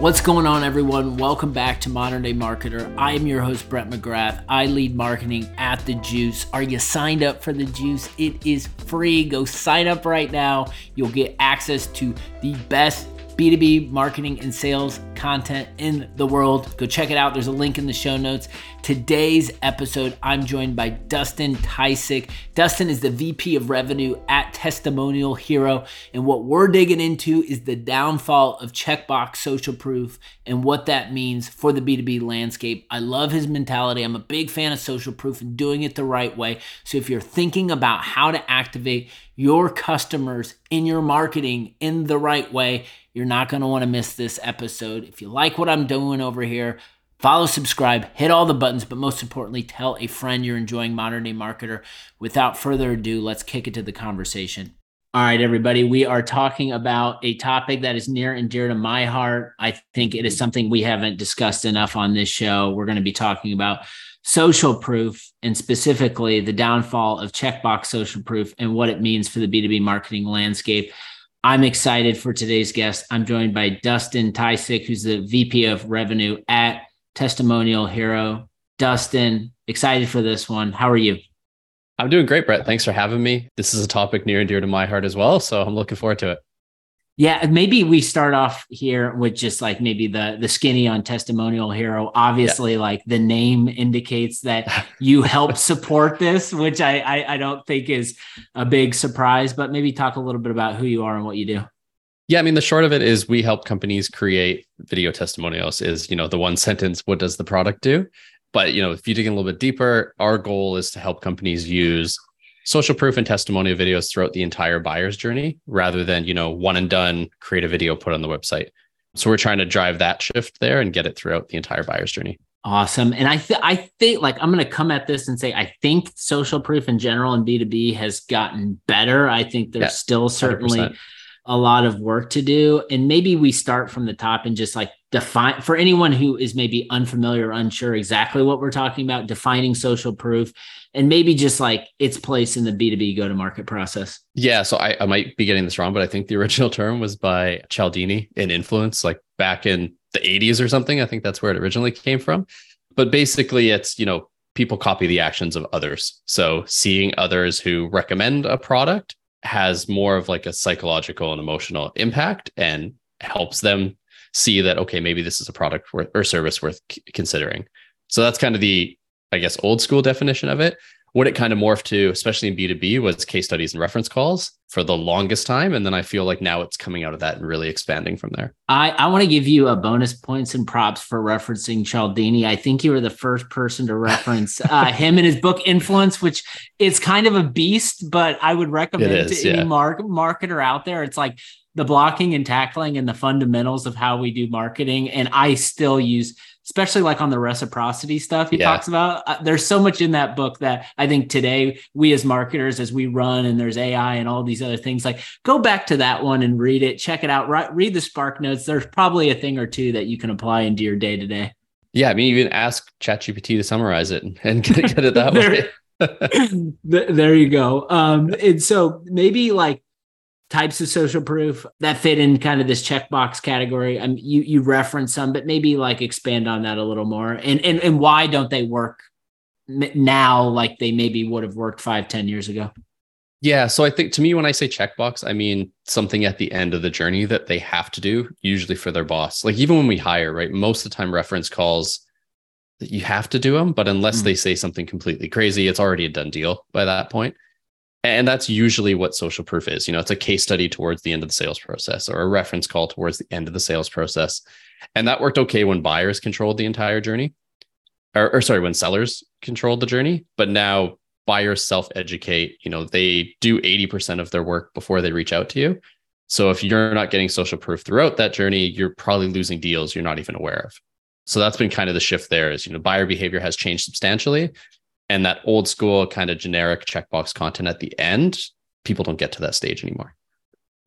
What's going on, everyone? Welcome back to Modern Day Marketer. I am your host, Brett McGrath. I lead marketing at The Juice. Are you signed up for The Juice? It is free. Go sign up right now. You'll get access to the best B2B marketing and sales content in the world. Go check it out. There's a link in the show notes. Today's episode, I'm joined by Dustin Tysick. Dustin is the VP of Revenue at Testimonial Hero. And what we're digging into is the downfall of checkbox social proof and what that means for the B2B landscape. I love his mentality. I'm a big fan of social proof and doing it the right way. So if you're thinking about how to activate your customers in your marketing in the right way, you're not going to want to miss this episode. If you like what I'm doing over here, follow, subscribe, hit all the buttons, but most importantly, tell a friend you're enjoying Modern Day Marketer. Without further ado, let's kick it to the conversation. All right, everybody, we are talking about a topic that is near and dear to my heart. I think it is something we haven't discussed enough on this show. We're going to be talking about social proof and specifically the downfall of checkbox social proof and what it means for the B2B marketing landscape. I'm excited for today's guest. I'm joined by Dustin Tysick, who's the VP of Revenue at Testimonial Hero. Dustin, excited for this one. How are you? I'm doing great, Brett. Thanks for having me. This is a topic near and dear to my heart as well. So I'm looking forward to it. Yeah, maybe we start off here with just like maybe the the skinny on testimonial hero. Obviously, yeah. like the name indicates that you help support this, which I, I I don't think is a big surprise. But maybe talk a little bit about who you are and what you do. Yeah, I mean the short of it is we help companies create video testimonials. Is you know the one sentence, what does the product do? But you know if you dig in a little bit deeper, our goal is to help companies use social proof and testimonial videos throughout the entire buyer's journey rather than, you know, one and done, create a video, put on the website. So we're trying to drive that shift there and get it throughout the entire buyer's journey. Awesome. And I th- I think like I'm going to come at this and say I think social proof in general and B2B has gotten better. I think there's yeah, still certainly 100% a lot of work to do. And maybe we start from the top and just like define for anyone who is maybe unfamiliar or unsure exactly what we're talking about, defining social proof and maybe just like its place in the B2B go to market process. Yeah. So I, I might be getting this wrong, but I think the original term was by Cialdini in influence, like back in the 80s or something. I think that's where it originally came from. But basically, it's, you know, people copy the actions of others. So seeing others who recommend a product has more of like a psychological and emotional impact and helps them see that okay maybe this is a product worth or service worth c- considering. So that's kind of the i guess old school definition of it what it kind of morphed to especially in b2b was case studies and reference calls for the longest time. And then i feel like now it's coming out of that and really expanding from there. I i want to give you a bonus points and props for referencing cialdini. I think you were the first person to reference uh, him in his book influence which is kind of a beast but i would recommend is, to yeah. any mark, marketer out there. It's like the blocking and tackling and the fundamentals of how we do marketing and i still use especially like on the reciprocity stuff he yeah. talks about. Uh, there's so much in that book that I think today we as marketers, as we run and there's AI and all these other things, like go back to that one and read it, check it out, right, read the Spark Notes. There's probably a thing or two that you can apply into your day to day. Yeah, I mean, even ask ChatGPT to summarize it and get, get it that way. there you go. Um, and so maybe like types of social proof that fit in kind of this checkbox category. I mean, you you reference some, but maybe like expand on that a little more. And and and why don't they work now like they maybe would have worked five ten years ago? Yeah, so I think to me when I say checkbox, I mean something at the end of the journey that they have to do, usually for their boss. Like even when we hire, right? Most of the time reference calls that you have to do them, but unless mm. they say something completely crazy, it's already a done deal by that point. And that's usually what social proof is. You know, it's a case study towards the end of the sales process or a reference call towards the end of the sales process. And that worked okay when buyers controlled the entire journey. Or, or sorry, when sellers controlled the journey. But now buyers self-educate, you know, they do 80% of their work before they reach out to you. So if you're not getting social proof throughout that journey, you're probably losing deals you're not even aware of. So that's been kind of the shift there is, you know, buyer behavior has changed substantially and that old school kind of generic checkbox content at the end, people don't get to that stage anymore.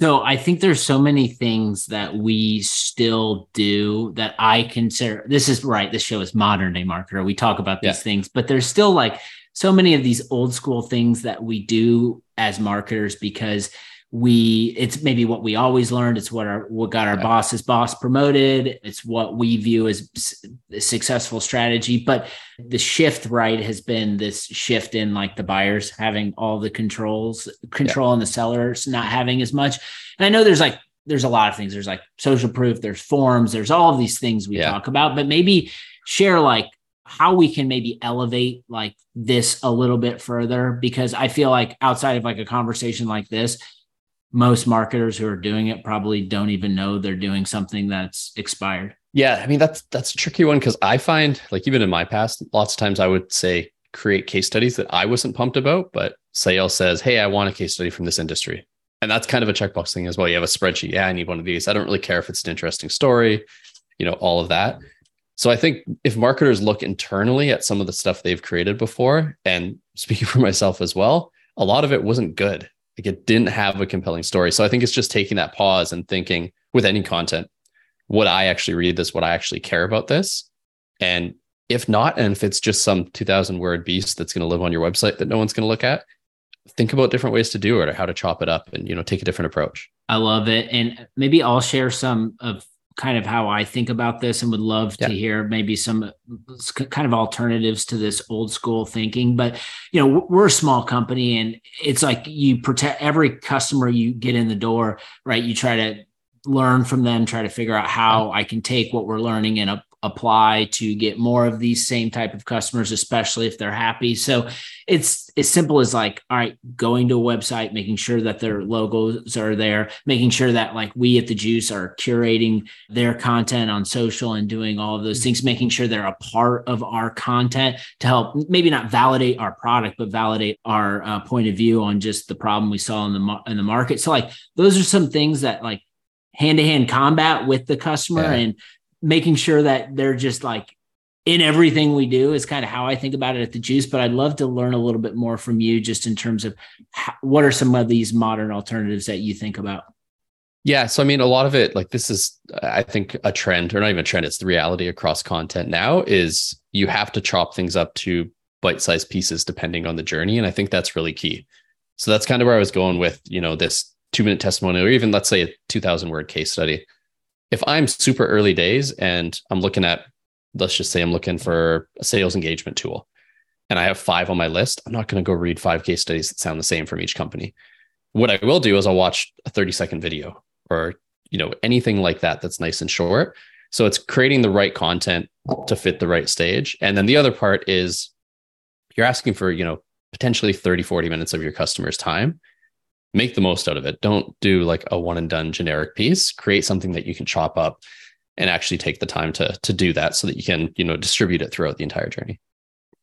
So I think there's so many things that we still do that I consider this is right. This show is modern day marketer. We talk about these yeah. things, but there's still like so many of these old school things that we do as marketers because we it's maybe what we always learned. It's what our what got our yeah. boss's boss promoted. It's what we view as a successful strategy. But the shift right has been this shift in like the buyers having all the controls control yeah. and the sellers not having as much. And i know there's like there's a lot of things. There's like social proof there's forms there's all of these things we yeah. talk about. But maybe share like how we can maybe elevate like this a little bit further. Because i feel like outside of like a conversation like this most marketers who are doing it probably don't even know they're doing something that's expired. Yeah, I mean that's that's a tricky one because I find like even in my past, lots of times I would say create case studies that I wasn't pumped about, but sales says, "Hey, I want a case study from this industry," and that's kind of a checkbox thing as well. You have a spreadsheet, yeah, I need one of these. I don't really care if it's an interesting story, you know, all of that. So I think if marketers look internally at some of the stuff they've created before, and speaking for myself as well, a lot of it wasn't good. Like it didn't have a compelling story. So I think it's just taking that pause and thinking with any content, would I actually read this? Would I actually care about this? And if not, and if it's just some 2000 word beast that's going to live on your website that no one's going to look at, think about different ways to do it or how to chop it up and, you know, take a different approach. I love it. And maybe I'll share some of kind of how I think about this and would love yeah. to hear maybe some kind of alternatives to this old school thinking. But, you know, we're a small company and it's like you protect every customer you get in the door, right? You try to learn from them, try to figure out how I can take what we're learning and apply to get more of these same type of customers especially if they're happy so it's as simple as like all right going to a website making sure that their logos are there making sure that like we at the juice are curating their content on social and doing all of those things making sure they're a part of our content to help maybe not validate our product but validate our uh, point of view on just the problem we saw in the in the market so like those are some things that like hand to hand combat with the customer yeah. and making sure that they're just like in everything we do is kind of how I think about it at the juice. But I'd love to learn a little bit more from you just in terms of how, what are some of these modern alternatives that you think about? Yeah. So, I mean, a lot of it, like this is, I think, a trend, or not even a trend, it's the reality across content now is you have to chop things up to bite sized pieces depending on the journey. And I think that's really key. So, that's kind of where I was going with, you know, this two minute testimonial, or even let's say a 2000 word case study if I'm super early days and I'm looking at, let's just say I'm looking for a sales engagement tool and I have five on my list, I'm not going to go read five case studies that sound the same from each company. What I will do is I'll watch a 30 second video or, you know, anything like that that's nice and short. So it's creating the right content to fit the right stage. And then the other part is you're asking for, you know, potentially 30, 40 minutes of your customer's time make the most out of it. Don't do like a one and done generic piece. Create something that you can chop up and actually take the time to to do that so that you can, you know, distribute it throughout the entire journey.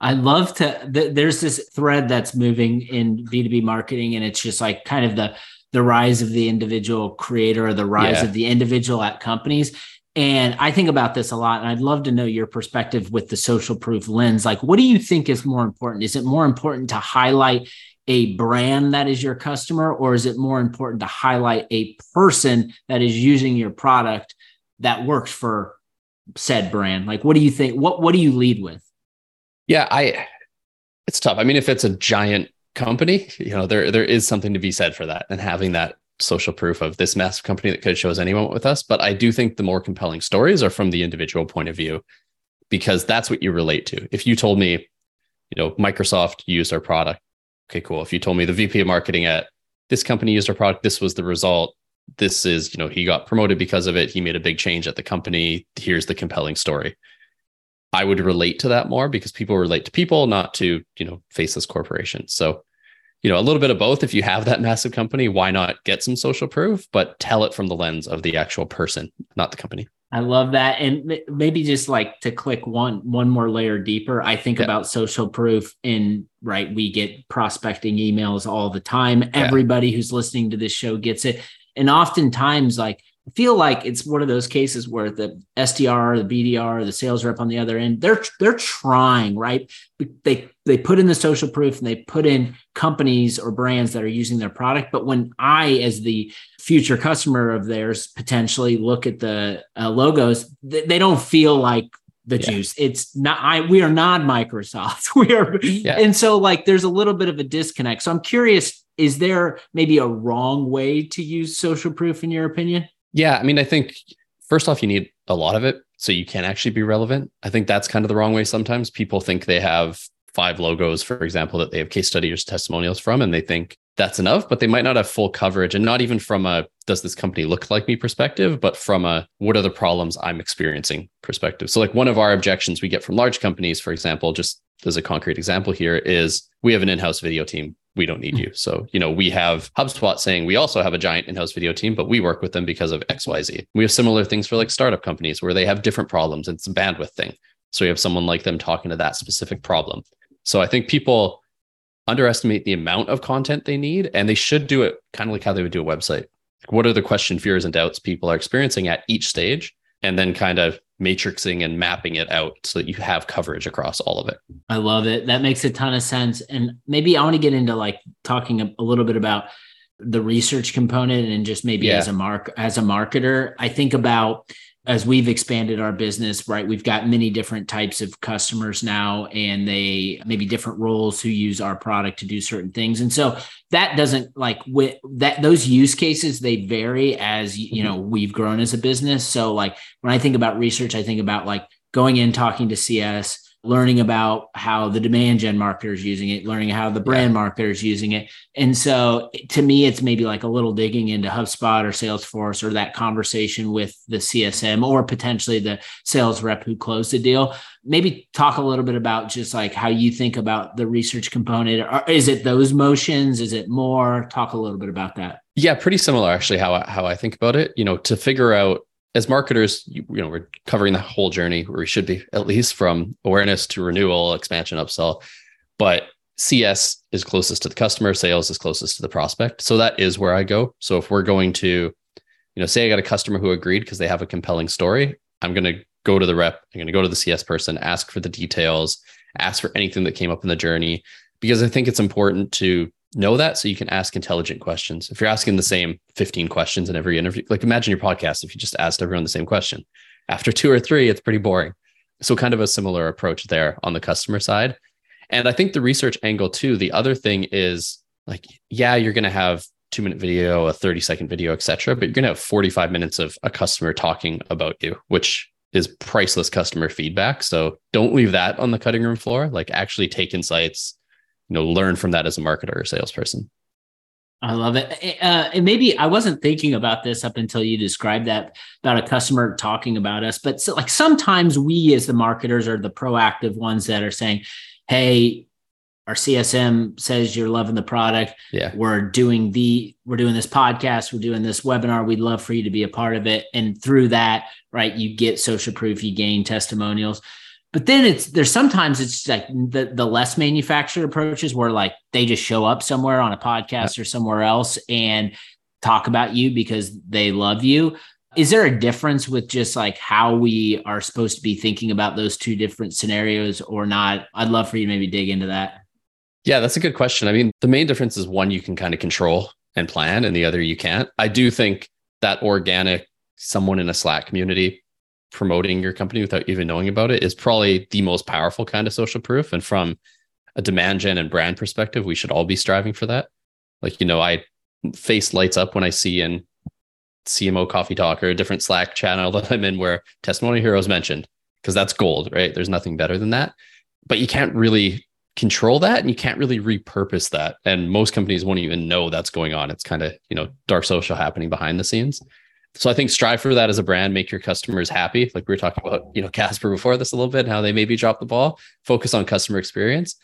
I love to th- there's this thread that's moving in B2B marketing and it's just like kind of the the rise of the individual creator or the rise yeah. of the individual at companies. And I think about this a lot, and I'd love to know your perspective with the social proof lens. Like, what do you think is more important? Is it more important to highlight a brand that is your customer, or is it more important to highlight a person that is using your product that works for said brand? Like, what do you think? What What do you lead with? Yeah, I. It's tough. I mean, if it's a giant company, you know, there there is something to be said for that, and having that social proof of this massive company that could shows anyone with us. But I do think the more compelling stories are from the individual point of view, because that's what you relate to. If you told me, you know, Microsoft used our product okay, cool. If you told me the VP of marketing at this company used our product, this was the result. This is, you know, he got promoted because of it. He made a big change at the company. Here's the compelling story. I would relate to that more because people relate to people, not to, you know, faceless corporations. So, you know, a little bit of both. If you have that massive company, why not get some social proof, but tell it from the lens of the actual person, not the company. I love that. And maybe just like to click one one more layer deeper, I think yeah. about social proof in right. We get prospecting emails all the time. Yeah. Everybody who's listening to this show gets it. And oftentimes, like feel like it's one of those cases where the SDR, the BDR, the sales rep on the other end, they're they're trying, right? They they put in the social proof and they put in companies or brands that are using their product. But when I, as the future customer of theirs, potentially look at the uh, logos, they, they don't feel like the yeah. juice. It's not I we are not Microsoft. We are yeah. and so like there's a little bit of a disconnect. So I'm curious is there maybe a wrong way to use social proof in your opinion? Yeah, I mean, I think first off, you need a lot of it so you can actually be relevant. I think that's kind of the wrong way sometimes. People think they have five logos, for example, that they have case studies or testimonials from, and they think that's enough, but they might not have full coverage and not even from a does this company look like me perspective, but from a what are the problems I'm experiencing perspective. So, like one of our objections we get from large companies, for example, just as a concrete example here, is we have an in house video team. We don't need you. So, you know, we have HubSpot saying we also have a giant in house video team, but we work with them because of XYZ. We have similar things for like startup companies where they have different problems. It's a bandwidth thing. So, we have someone like them talking to that specific problem. So, I think people underestimate the amount of content they need and they should do it kind of like how they would do a website what are the question fears and doubts people are experiencing at each stage and then kind of matrixing and mapping it out so that you have coverage across all of it. I love it. That makes a ton of sense. And maybe i want to get into like talking a, a little bit about the research component and just maybe yeah. as a mark as a marketer i think about as we've expanded our business, right, we've got many different types of customers now, and they maybe different roles who use our product to do certain things. And so that doesn't like with that those use cases they vary as you know mm-hmm. we've grown as a business. So like when I think about research, I think about like going in talking to CS learning about how the demand gen marketer is using it, learning how the brand yeah. marketer is using it. And so to me, it's maybe like a little digging into HubSpot or Salesforce or that conversation with the CSM or potentially the sales rep who closed the deal. Maybe talk a little bit about just like how you think about the research component. Is it those motions? Is it more? Talk a little bit about that. Yeah, pretty similar actually how I, how I think about it. You know, to figure out as marketers, you, you, know, we're covering the whole journey where we should be, at least from awareness to renewal, expansion, upsell. But CS is closest to the customer, sales is closest to the prospect. So that is where I go. So if we're going to, you know, say I got a customer who agreed because they have a compelling story, I'm going to go to the rep, I'm going to go to the CS person, ask for the details, ask for anything that came up in the journey, because I think it's important to know that so you can ask intelligent questions. If you're asking the same 15 questions in every interview, like imagine your podcast if you just asked everyone the same question. After two or three, it's pretty boring. So, kind of a similar approach there on the customer side. And I think the research angle too, the other thing is like, yeah, you're going to have two minute video, a 30 second video, etc. But you're going to have 45 minutes of a customer talking about you, which is priceless customer feedback. So don't leave that on the cutting room floor. Like actually take insights, you know learn from that as a marketer or salesperson I love it. Uh, and maybe I wasn't thinking about this up until you described that about a customer talking about us. But so, like sometimes we, as the marketers, are the proactive ones that are saying, "Hey, our CSM says you're loving the product. Yeah, we're doing the we're doing this podcast, we're doing this webinar. We'd love for you to be a part of it." And through that, right, you get social proof, you gain testimonials but then it's there's sometimes it's like the the less manufactured approaches where like they just show up somewhere on a podcast or somewhere else and talk about you because they love you. Is there a difference with just like how we are supposed to be thinking about those two different scenarios or not? I'd love for you to maybe dig into that. Yeah that's a good question. I mean the main difference is one you can kind of control and plan and the other you can't. I do think that organic someone in a slack community promoting your company without even knowing about it is probably the most powerful kind of social proof. And from a demand gen and brand perspective, we should all be striving for that. Like, you know, I face lights up when I see in CMO Coffee Talk or a different Slack channel that I'm in where Testimonial Hero's mentioned, because that's gold, right? There's nothing better than that. But you can't really control that and you can't really repurpose that. And most companies won't even know that's going on. It's kind of, you know, dark social happening behind the scenes. So I think strive for that as a brand, make your customers happy. Like we were talking about, you know, Casper before this a little bit, how they maybe drop the ball, focus on customer experience.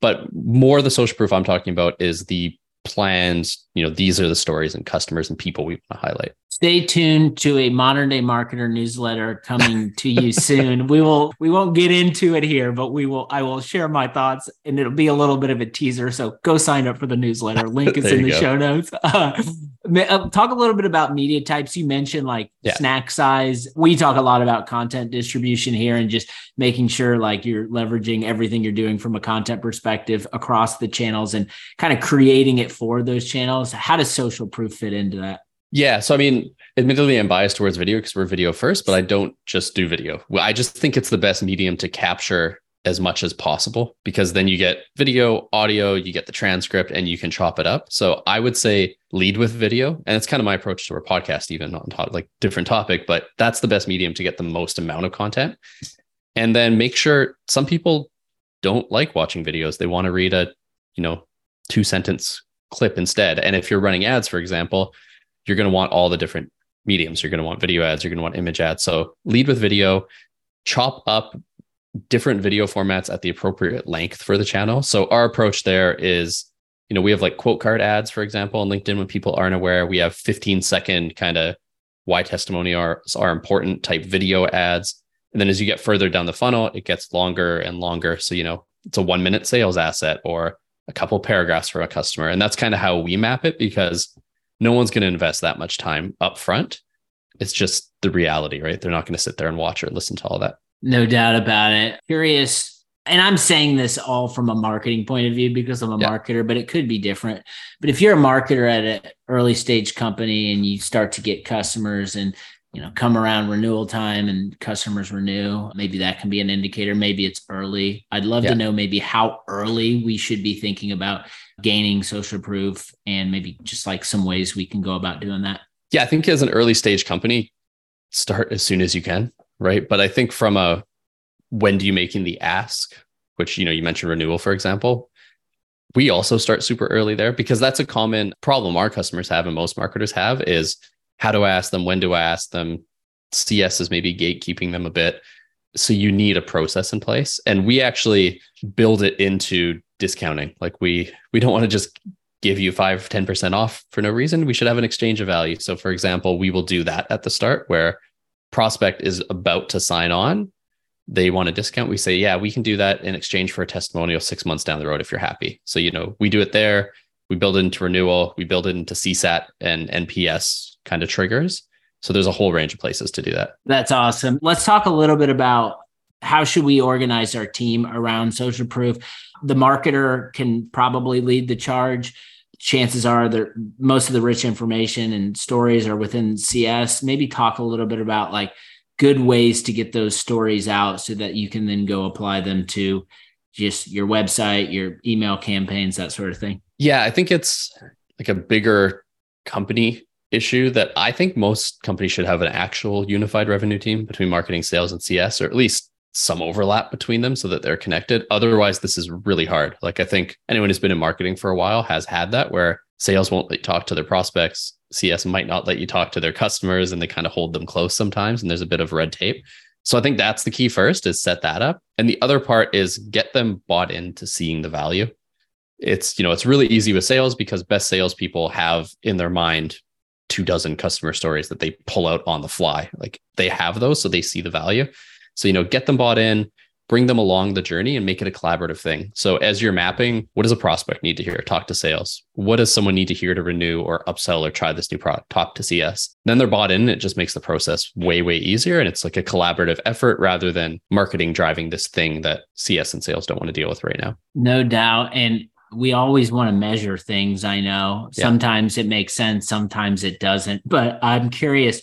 But more the social proof I'm talking about is the plans, you know, these are the stories and customers and people we want to highlight stay tuned to a modern day marketer newsletter coming to you soon. We will we won't get into it here, but we will I will share my thoughts and it'll be a little bit of a teaser. So go sign up for the newsletter. Link is in the go. show notes. Uh, talk a little bit about media types. You mentioned like yeah. snack size. We talk a lot about content distribution here and just making sure like you're leveraging everything you're doing from a content perspective across the channels and kind of creating it for those channels. How does social proof fit into that? Yeah. So, I mean, admittedly, I'm biased towards video because we're video first, but I don't just do video. I just think it's the best medium to capture as much as possible because then you get video, audio, you get the transcript, and you can chop it up. So I would say lead with video. And it's kind of my approach to our podcast, even on top, like different topic, but that's the best medium to get the most amount of content. And then make sure some people don't like watching videos. They want to read a, you know, two sentence clip instead. And if you're running ads, for example, you're going to want all the different mediums. You're going to want video ads, you're going to want image ads. So lead with video, chop up different video formats at the appropriate length for the channel. So our approach there is, you know, we have like quote card ads, for example, on LinkedIn when people aren't aware. We have 15 second kind of why testimonials are important type video ads. And then as you get further down the funnel, it gets longer and longer. So, you know, it's a one minute sales asset or a couple paragraphs for a customer. And that's kind of how we map it because no one's going to invest that much time up front. It's just the reality, right? They're not going to sit there and watch or listen to all that. No doubt about it. Curious. And I'm saying this all from a marketing point of view because I'm a yeah. marketer, but it could be different. But if you're a marketer at an early stage company and you start to get customers and you know come around renewal time and customers renew maybe that can be an indicator maybe it's early i'd love yeah. to know maybe how early we should be thinking about gaining social proof and maybe just like some ways we can go about doing that yeah i think as an early stage company start as soon as you can right? But I think from a when do you making the ask, which you know you mentioned renewal for example, we also start super early there because that's a common problem our customers have and most marketers have is how do I ask them, when do I ask them? CS is maybe gatekeeping them a bit. So you need a process in place. And we actually build it into discounting. Like we we don't want to just give you 5 10% off for no reason. We should have an exchange of value. So for example, we will do that at the start where prospect is about to sign on, they want a discount. We say, yeah, we can do that in exchange for a testimonial six months down the road if you're happy. So, you know, we do it there. We build it into renewal. We build it into CSAT and NPS kind of triggers. So there's a whole range of places to do that. That's awesome. Let's talk a little bit about how should we organize our team around social proof. The marketer can probably lead the charge chances are that most of the rich information and stories are within CS. Maybe talk a little bit about like good ways to get those stories out so that you can then go apply them to just your website, your email campaigns, that sort of thing. Yeah, I think it's like a bigger company issue that I think most companies should have an actual unified revenue team between marketing, sales, and CS, or at least some overlap between them so that they're connected. Otherwise, this is really hard. Like I think anyone who's been in marketing for a while has had that where sales won't let you talk to their prospects. CS might not let you talk to their customers and they kind of hold them close sometimes. And there's a bit of red tape. So I think that's the key first is set that up. And the other part is get them bought into seeing the value. It's, you know, it's really easy with sales because best salespeople have in their mind two dozen customer stories that they pull out on the fly. Like they have those, so they see the value. So, you know, get them bought in, bring them along the journey and make it a collaborative thing. So as you're mapping, what does a prospect need to hear? Talk to sales. What does someone need to hear to renew or upsell or try this new product? Talk to CS. Then they're bought in. It just makes the process way, way easier. And it's like a collaborative effort rather than marketing driving this thing that CS and sales don't want to deal with right now. No doubt. And we always want to measure things. I know yeah. sometimes it makes sense, sometimes it doesn't. But I'm curious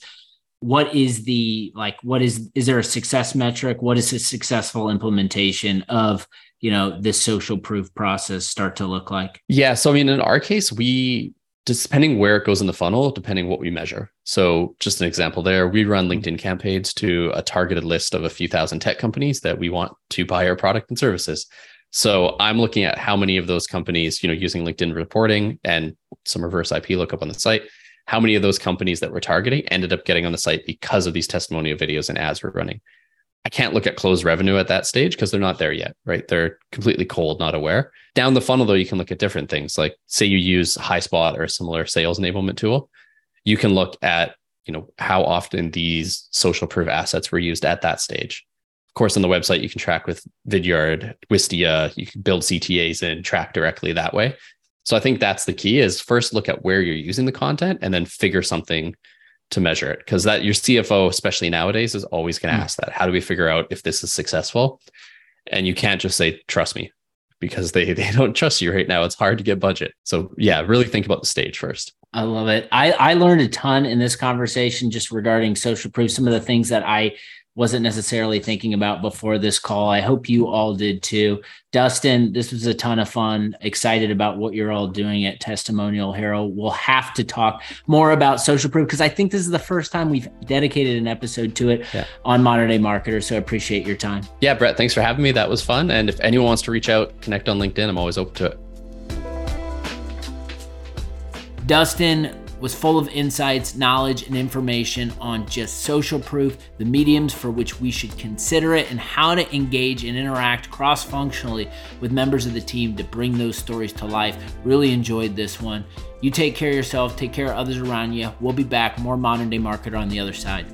what is the like what is is there a success metric what is a successful implementation of you know this social proof process start to look like yeah so i mean in our case we depending where it goes in the funnel depending what we measure so just an example there we run mm-hmm. linkedin campaigns to a targeted list of a few thousand tech companies that we want to buy our product and services so i'm looking at how many of those companies you know using linkedin reporting and some reverse ip lookup on the site how many of those companies that we're targeting ended up getting on the site because of these testimonial videos and ads we're running. I can't look at closed revenue at that stage because they're not there yet, right? They're completely cold, not aware. Down the funnel, though, you can look at different things. Like, say you use HighSpot or a similar sales enablement tool, you can look at, you know, how often these social proof assets were used at that stage. Of course, on the website, you can track with Vidyard, Wistia, you can build CTAs and track directly that way. So I think that's the key is first look at where you're using the content and then figure something to measure it. Cause that your CFO, especially nowadays, is always going to mm. ask that. How do we figure out if this is successful? And you can't just say, trust me, because they they don't trust you right now. It's hard to get budget. So yeah, really think about the stage first. I love it. I, I learned a ton in this conversation just regarding social proof, some of the things that I wasn't necessarily thinking about before this call. I hope you all did too. Dustin, this was a ton of fun. Excited about what you're all doing at Testimonial Hero. We'll have to talk more about social proof because I think this is the first time we've dedicated an episode to it yeah. on Modern Day Marketer. So I appreciate your time. Yeah, Brett, thanks for having me. That was fun. And if anyone wants to reach out, connect on LinkedIn, I'm always open to it. Dustin was full of insights, knowledge, and information on just social proof, the mediums for which we should consider it, and how to engage and interact cross functionally with members of the team to bring those stories to life. Really enjoyed this one. You take care of yourself, take care of others around you. We'll be back, more modern day marketer on the other side.